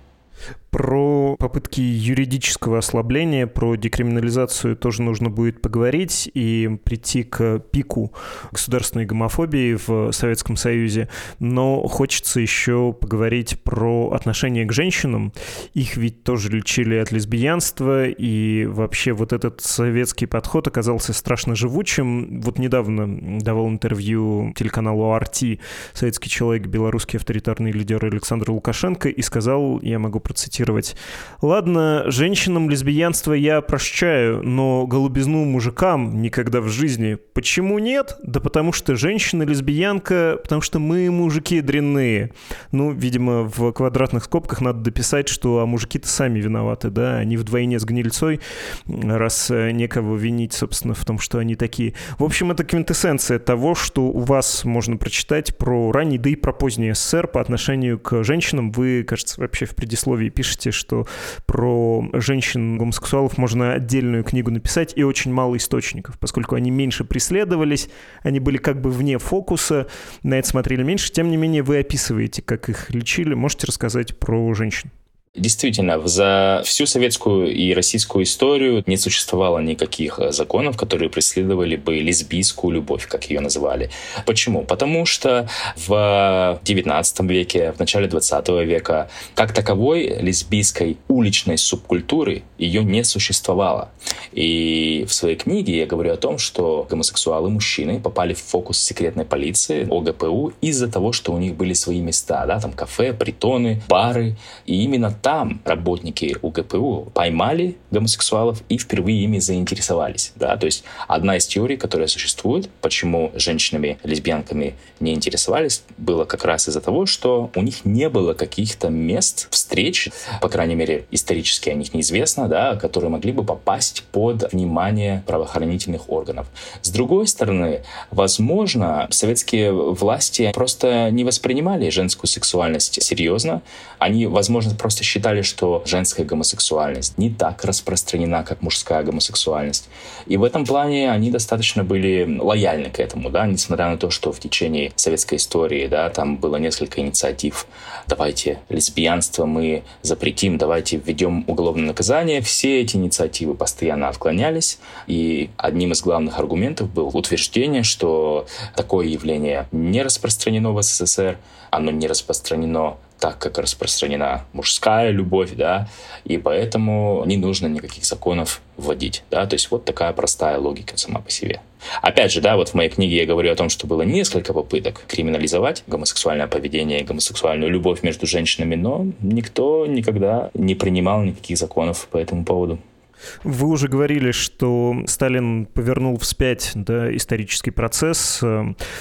Про попытки юридического ослабления, про декриминализацию тоже нужно будет поговорить и прийти к пику государственной гомофобии в Советском Союзе. Но хочется еще поговорить про отношение к женщинам. Их ведь тоже лечили от лесбиянства, и вообще вот этот советский подход оказался страшно живучим. Вот недавно давал интервью телеканалу RT советский человек, белорусский авторитарный лидер Александр Лукашенко, и сказал, я могу процитировать, процитировать. Ладно, женщинам лесбиянство я прощаю, но голубизну мужикам никогда в жизни. Почему нет? Да потому что женщина-лесбиянка, потому что мы мужики дрянные. Ну, видимо, в квадратных скобках надо дописать, что а мужики-то сами виноваты, да, они вдвойне с гнильцой, раз э, некого винить, собственно, в том, что они такие. В общем, это квинтэссенция того, что у вас можно прочитать про ранний, да и про поздний СССР по отношению к женщинам. Вы, кажется, вообще в предисловии пишете пишете, что про женщин-гомосексуалов можно отдельную книгу написать, и очень мало источников, поскольку они меньше преследовались, они были как бы вне фокуса, на это смотрели меньше, тем не менее вы описываете, как их лечили. Можете рассказать про женщин? Действительно, за всю советскую и российскую историю не существовало никаких э, законов, которые преследовали бы лесбийскую любовь, как ее называли. Почему? Потому что в XIX веке, в начале XX века, как таковой лесбийской уличной субкультуры ее не существовало. И в своей книге я говорю о том, что гомосексуалы-мужчины попали в фокус секретной полиции, ОГПУ, из-за того, что у них были свои места, да, там кафе, притоны, бары, и именно там работники УГПУ поймали гомосексуалов и впервые ими заинтересовались. Да? То есть одна из теорий, которая существует, почему женщинами, лесбиянками не интересовались, было как раз из-за того, что у них не было каких-то мест встреч, по крайней мере, исторически о них неизвестно, да, которые могли бы попасть под внимание правоохранительных органов. С другой стороны, возможно, советские власти просто не воспринимали женскую сексуальность серьезно. Они, возможно, просто считали, что женская гомосексуальность не так распространена, как мужская гомосексуальность. И в этом плане они достаточно были лояльны к этому, да, несмотря на то, что в течение советской истории, да, там было несколько инициатив. Давайте лесбиянство мы запретим, давайте введем уголовное наказание. Все эти инициативы постоянно отклонялись, и одним из главных аргументов было утверждение, что такое явление не распространено в СССР, оно не распространено так, как распространена мужская любовь, да, и поэтому не нужно никаких законов вводить, да, то есть вот такая простая логика сама по себе. Опять же, да, вот в моей книге я говорю о том, что было несколько попыток криминализовать гомосексуальное поведение и гомосексуальную любовь между женщинами, но никто никогда не принимал никаких законов по этому поводу. Вы уже говорили, что Сталин повернул вспять да, исторический процесс.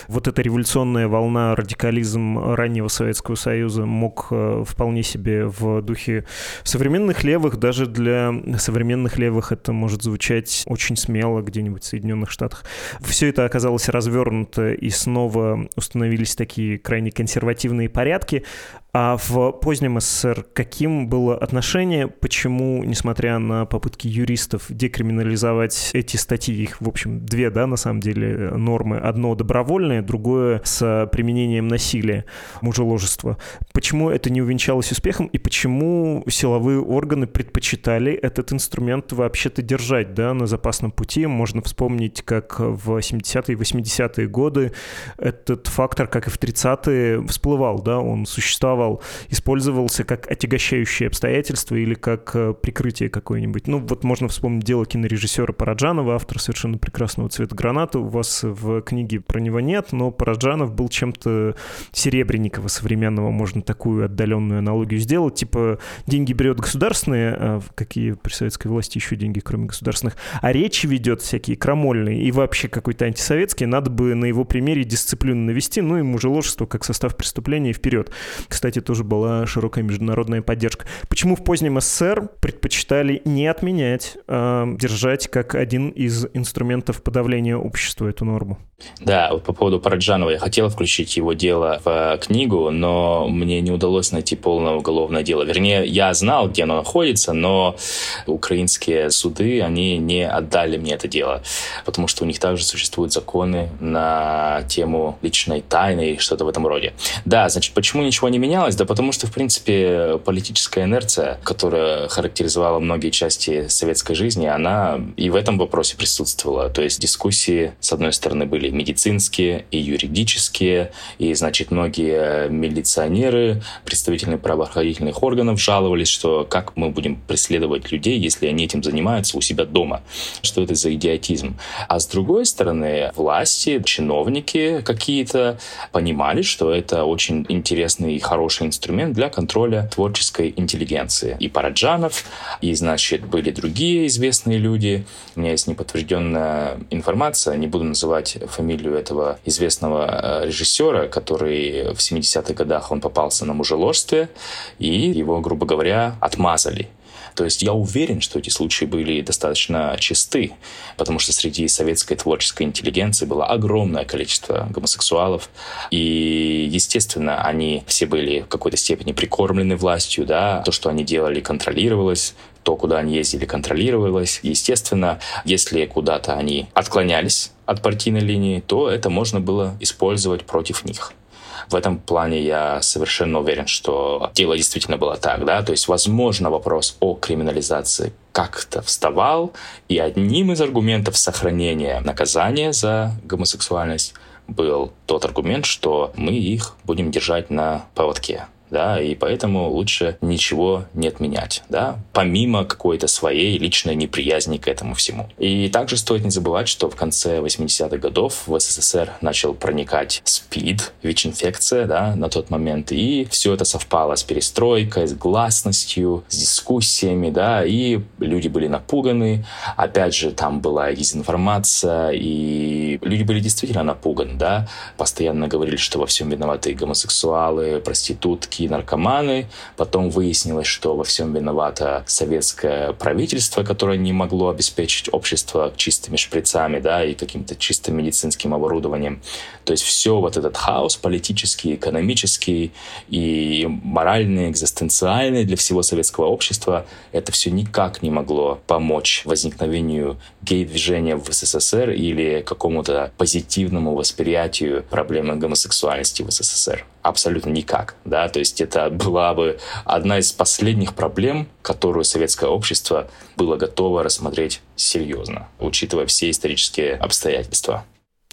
Вот эта революционная волна, радикализм раннего Советского Союза мог э, вполне себе в духе современных левых, даже для современных левых это может звучать очень смело где-нибудь в Соединенных Штатах. Все это оказалось развернуто, и снова установились такие крайне консервативные порядки. А в позднем СССР каким было отношение? Почему, несмотря на попытки юристов декриминализовать эти статьи, их, в общем, две, да, на самом деле, нормы. Одно добровольное, другое с применением насилия, мужеложества. Почему это не увенчалось успехом и почему силовые органы предпочитали этот инструмент вообще-то держать, да, на запасном пути? Можно вспомнить, как в 70-е и 80-е годы этот фактор, как и в 30-е, всплывал, да, он существовал существовал, использовался как отягощающее обстоятельство или как э, прикрытие какое-нибудь. Ну, вот можно вспомнить дело кинорежиссера Параджанова, автора совершенно прекрасного цвета граната. У вас в книге про него нет, но Параджанов был чем-то Серебренникова современного, можно такую отдаленную аналогию сделать. Типа деньги берет государственные, а какие при советской власти еще деньги, кроме государственных, а речи ведет всякие крамольные и вообще какой-то антисоветский, надо бы на его примере дисциплину навести, ну и мужеложество как состав преступления вперед. Кстати, кстати, тоже была широкая международная поддержка. Почему в позднем СССР предпочитали не отменять, а держать как один из инструментов подавления общества эту норму? Да, вот по поводу Параджанова я хотел включить его дело в книгу, но мне не удалось найти полное уголовное дело. Вернее, я знал, где оно находится, но украинские суды, они не отдали мне это дело, потому что у них также существуют законы на тему личной тайны и что-то в этом роде. Да, значит, почему ничего не менялось? Да потому что, в принципе, политическая инерция, которая характеризовала многие части советской жизни, она и в этом вопросе присутствовала. То есть дискуссии, с одной стороны, были медицинские, и юридические, и, значит, многие милиционеры, представители правоохранительных органов жаловались, что как мы будем преследовать людей, если они этим занимаются у себя дома. Что это за идиотизм? А с другой стороны, власти, чиновники какие-то понимали, что это очень интересный и хороший инструмент для контроля творческой интеллигенции. И Параджанов, и, значит, были другие известные люди. У меня есть неподтвержденная информация, не буду называть фамилию этого известного э, режиссера, который в 70-х годах он попался на мужеложстве, и его, грубо говоря, отмазали. То есть я уверен, что эти случаи были достаточно чисты, потому что среди советской творческой интеллигенции было огромное количество гомосексуалов, и, естественно, они все были в какой-то степени прикормлены властью, да, то, что они делали, контролировалось, то, куда они ездили, контролировалось. Естественно, если куда-то они отклонялись от партийной линии, то это можно было использовать против них. В этом плане я совершенно уверен, что дело действительно было так, да, то есть, возможно, вопрос о криминализации как-то вставал, и одним из аргументов сохранения наказания за гомосексуальность был тот аргумент, что мы их будем держать на поводке да, и поэтому лучше ничего не отменять, да, помимо какой-то своей личной неприязни к этому всему. И также стоит не забывать, что в конце 80-х годов в СССР начал проникать СПИД, ВИЧ-инфекция, да, на тот момент, и все это совпало с перестройкой, с гласностью, с дискуссиями, да, и люди были напуганы, опять же, там была дезинформация, и люди были действительно напуганы, да, постоянно говорили, что во всем виноваты гомосексуалы, проститутки, такие наркоманы. Потом выяснилось, что во всем виновато советское правительство, которое не могло обеспечить общество чистыми шприцами да, и каким-то чистым медицинским оборудованием. То есть все вот этот хаос политический, экономический и моральный, экзистенциальный для всего советского общества, это все никак не могло помочь возникновению гей-движения в СССР или какому-то позитивному восприятию проблемы гомосексуальности в СССР абсолютно никак, да, то есть это была бы одна из последних проблем, которую советское общество было готово рассмотреть серьезно, учитывая все исторические обстоятельства.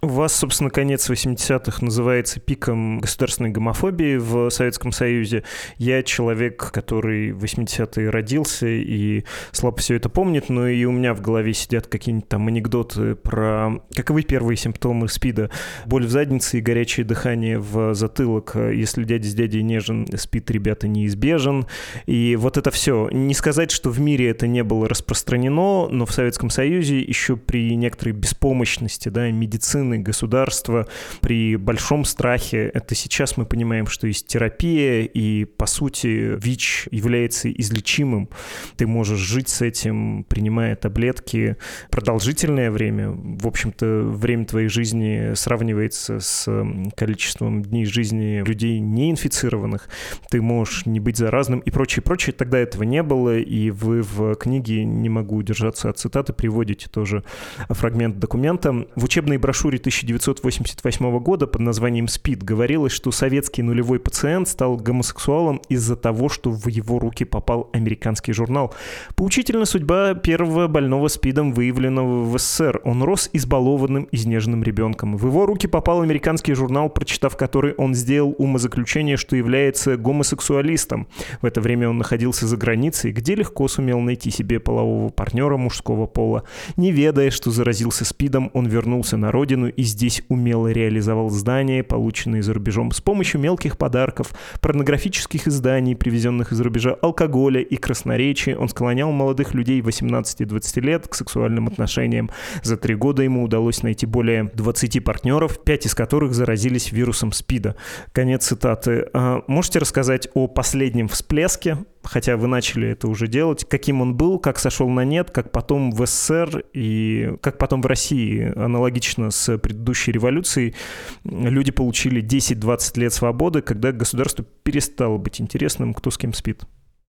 У вас, собственно, конец 80-х называется пиком государственной гомофобии в Советском Союзе. Я человек, который в 80-е родился и слабо все это помнит, но и у меня в голове сидят какие-нибудь там анекдоты про каковы первые симптомы СПИДа. Боль в заднице и горячее дыхание в затылок. Если дядя с дядей нежен, СПИД, ребята, неизбежен. И вот это все. Не сказать, что в мире это не было распространено, но в Советском Союзе еще при некоторой беспомощности да, медицины медицины, государства при большом страхе. Это сейчас мы понимаем, что есть терапия, и, по сути, ВИЧ является излечимым. Ты можешь жить с этим, принимая таблетки продолжительное время. В общем-то, время твоей жизни сравнивается с количеством дней жизни людей неинфицированных. Ты можешь не быть заразным и прочее, прочее. Тогда этого не было, и вы в книге, не могу удержаться от цитаты, приводите тоже фрагмент документа. В учебной брошюре 1988 года под названием «СПИД» говорилось, что советский нулевой пациент стал гомосексуалом из-за того, что в его руки попал американский журнал. Поучительна судьба первого больного СПИДом, выявленного в СССР. Он рос избалованным, изнеженным ребенком. В его руки попал американский журнал, прочитав который он сделал умозаключение, что является гомосексуалистом. В это время он находился за границей, где легко сумел найти себе полового партнера мужского пола. Не ведая, что заразился СПИДом, он вернулся на родину и здесь умело реализовал здания, полученные за рубежом, с помощью мелких подарков, порнографических изданий, привезенных из рубежа, алкоголя и красноречия. Он склонял молодых людей 18-20 лет к сексуальным отношениям. За три года ему удалось найти более 20 партнеров, пять из которых заразились вирусом СПИДа. Конец цитаты. А можете рассказать о последнем всплеске хотя вы начали это уже делать, каким он был, как сошел на нет, как потом в СССР и как потом в России, аналогично с предыдущей революцией, люди получили 10-20 лет свободы, когда государство перестало быть интересным, кто с кем спит.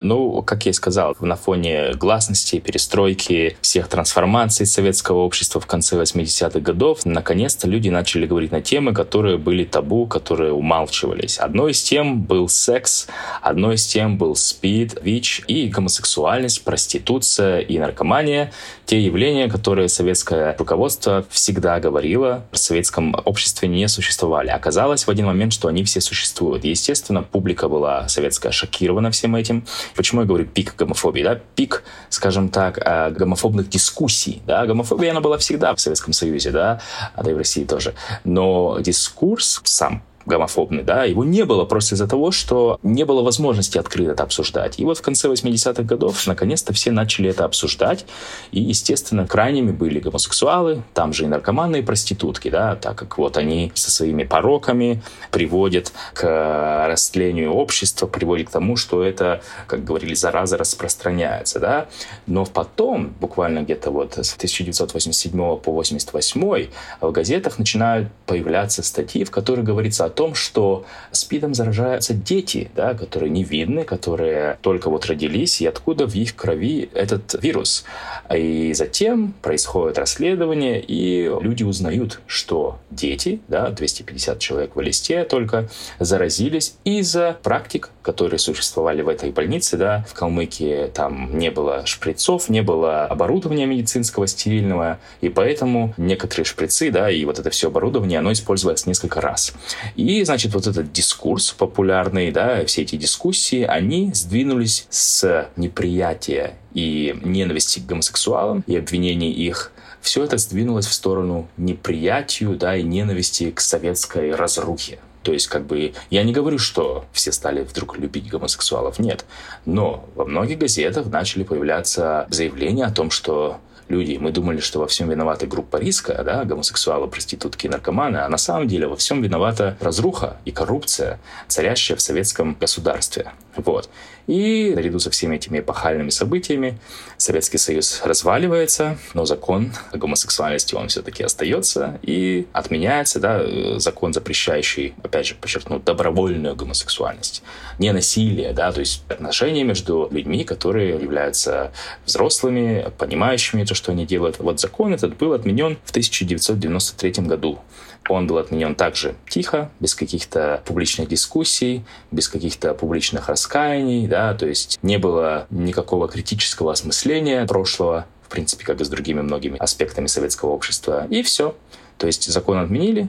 Ну, как я и сказал, на фоне гласности, перестройки, всех трансформаций советского общества в конце 80-х годов, наконец-то люди начали говорить на темы, которые были табу, которые умалчивались. Одной из тем был секс, одной из тем был спид, ВИЧ и гомосексуальность, проституция и наркомания. Те явления, которые советское руководство всегда говорило, в советском обществе не существовали. Оказалось в один момент, что они все существуют. Естественно, публика была советская шокирована всем этим. Почему я говорю пик гомофобии? Да? Пик, скажем так, э, гомофобных дискуссий. Да? Гомофобия, она была всегда в Советском Союзе, да, а да и в России тоже. Но дискурс сам гомофобный, да, его не было просто из-за того, что не было возможности открыто это обсуждать. И вот в конце 80-х годов наконец-то все начали это обсуждать, и, естественно, крайними были гомосексуалы, там же и наркоманы, и проститутки, да, так как вот они со своими пороками приводят к растлению общества, приводят к тому, что это, как говорили, зараза распространяется, да. Но потом, буквально где-то вот с 1987 по 88 в газетах начинают появляться статьи, в которых говорится о том, что СПИДом заражаются дети, да, которые невинны, которые только вот родились, и откуда в их крови этот вирус. И затем происходит расследование, и люди узнают, что дети, да, 250 человек в листе только, заразились из-за практик, которые существовали в этой больнице. Да. В Калмыкии там не было шприцов, не было оборудования медицинского, стерильного, и поэтому некоторые шприцы, да, и вот это все оборудование, оно использовалось несколько раз. И, значит, вот этот дискурс популярный, да, все эти дискуссии, они сдвинулись с неприятия и ненависти к гомосексуалам и обвинений их все это сдвинулось в сторону неприятию, да, и ненависти к советской разрухе. То есть, как бы, я не говорю, что все стали вдруг любить гомосексуалов, нет. Но во многих газетах начали появляться заявления о том, что люди, мы думали, что во всем виновата группа риска, да, гомосексуалы, проститутки, наркоманы, а на самом деле во всем виновата разруха и коррупция, царящая в советском государстве. Вот. И наряду со всеми этими эпохальными событиями Советский Союз разваливается, но закон о гомосексуальности, он все-таки остается и отменяется, да, закон, запрещающий, опять же, подчеркну, добровольную гомосексуальность, не насилие, да, то есть отношения между людьми, которые являются взрослыми, понимающими то, что они делают. Вот закон этот был отменен в 1993 году. Он был отменен также тихо, без каких-то публичных дискуссий, без каких-то публичных раскаяний, да, то есть не было никакого критического осмысления прошлого, в принципе, как и с другими многими аспектами советского общества. И все. То есть закон отменили,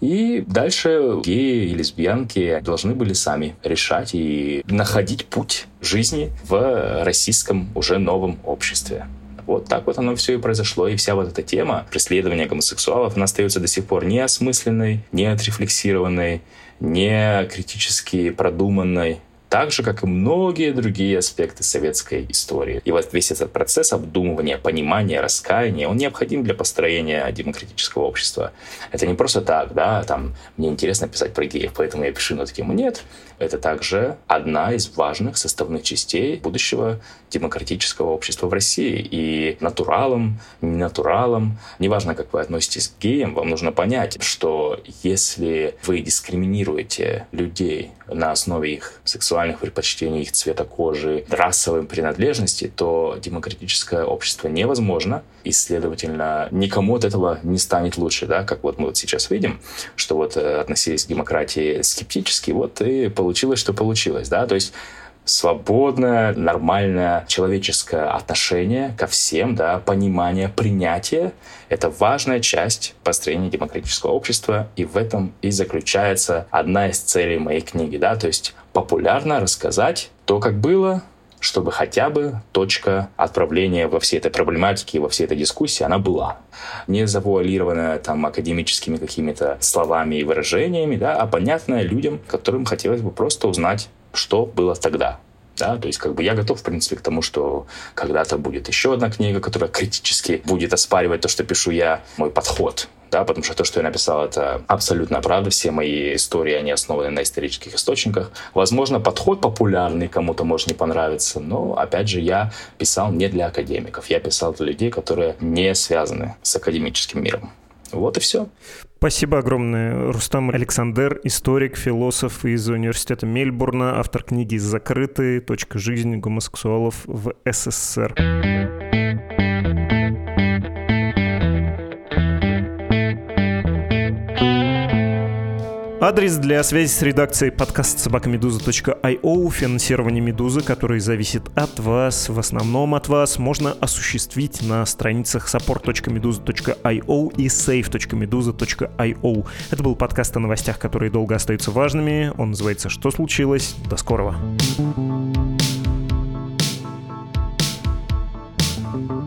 и дальше геи и лесбиянки должны были сами решать и находить путь жизни в российском уже новом обществе. Вот так вот оно все и произошло. И вся вот эта тема преследования гомосексуалов, она остается до сих пор неосмысленной, неотрефлексированной, не критически продуманной так же, как и многие другие аспекты советской истории. И вот весь этот процесс обдумывания, понимания, раскаяния, он необходим для построения демократического общества. Это не просто так, да, там, мне интересно писать про геев, поэтому я пишу на таким. Нет, это также одна из важных составных частей будущего демократического общества в России. И натуралом, не натуралом, неважно, как вы относитесь к геям, вам нужно понять, что если вы дискриминируете людей на основе их сексуальных предпочтений, их цвета кожи, расовой принадлежности, то демократическое общество невозможно, и, следовательно, никому от этого не станет лучше, да, как вот мы вот сейчас видим, что вот э, относились к демократии скептически, вот и получилось, что получилось, да, то есть свободное, нормальное человеческое отношение ко всем, да, понимание, принятие — это важная часть построения демократического общества, и в этом и заключается одна из целей моей книги, да, то есть популярно рассказать то, как было, чтобы хотя бы точка отправления во всей этой проблематике, во всей этой дискуссии, она была. Не завуалированная там академическими какими-то словами и выражениями, да, а понятная людям, которым хотелось бы просто узнать, что было тогда. Да, то есть как бы я готов, в принципе, к тому, что когда-то будет еще одна книга, которая критически будет оспаривать то, что пишу я, мой подход да, потому что то, что я написал, это абсолютно правда. Все мои истории, они основаны на исторических источниках. Возможно, подход популярный кому-то может не понравиться, но, опять же, я писал не для академиков. Я писал для людей, которые не связаны с академическим миром. Вот и все. Спасибо огромное. Рустам Александр, историк, философ из университета Мельбурна, автор книги «Закрытые. Точка жизни гомосексуалов в СССР». Адрес для связи с редакцией подкаст собакамедуза.io. Финансирование «Медузы», которое зависит от вас, в основном от вас, можно осуществить на страницах support.meduza.io и save.meduza.io. Это был подкаст о новостях, которые долго остаются важными. Он называется «Что случилось?». До скорого. thank you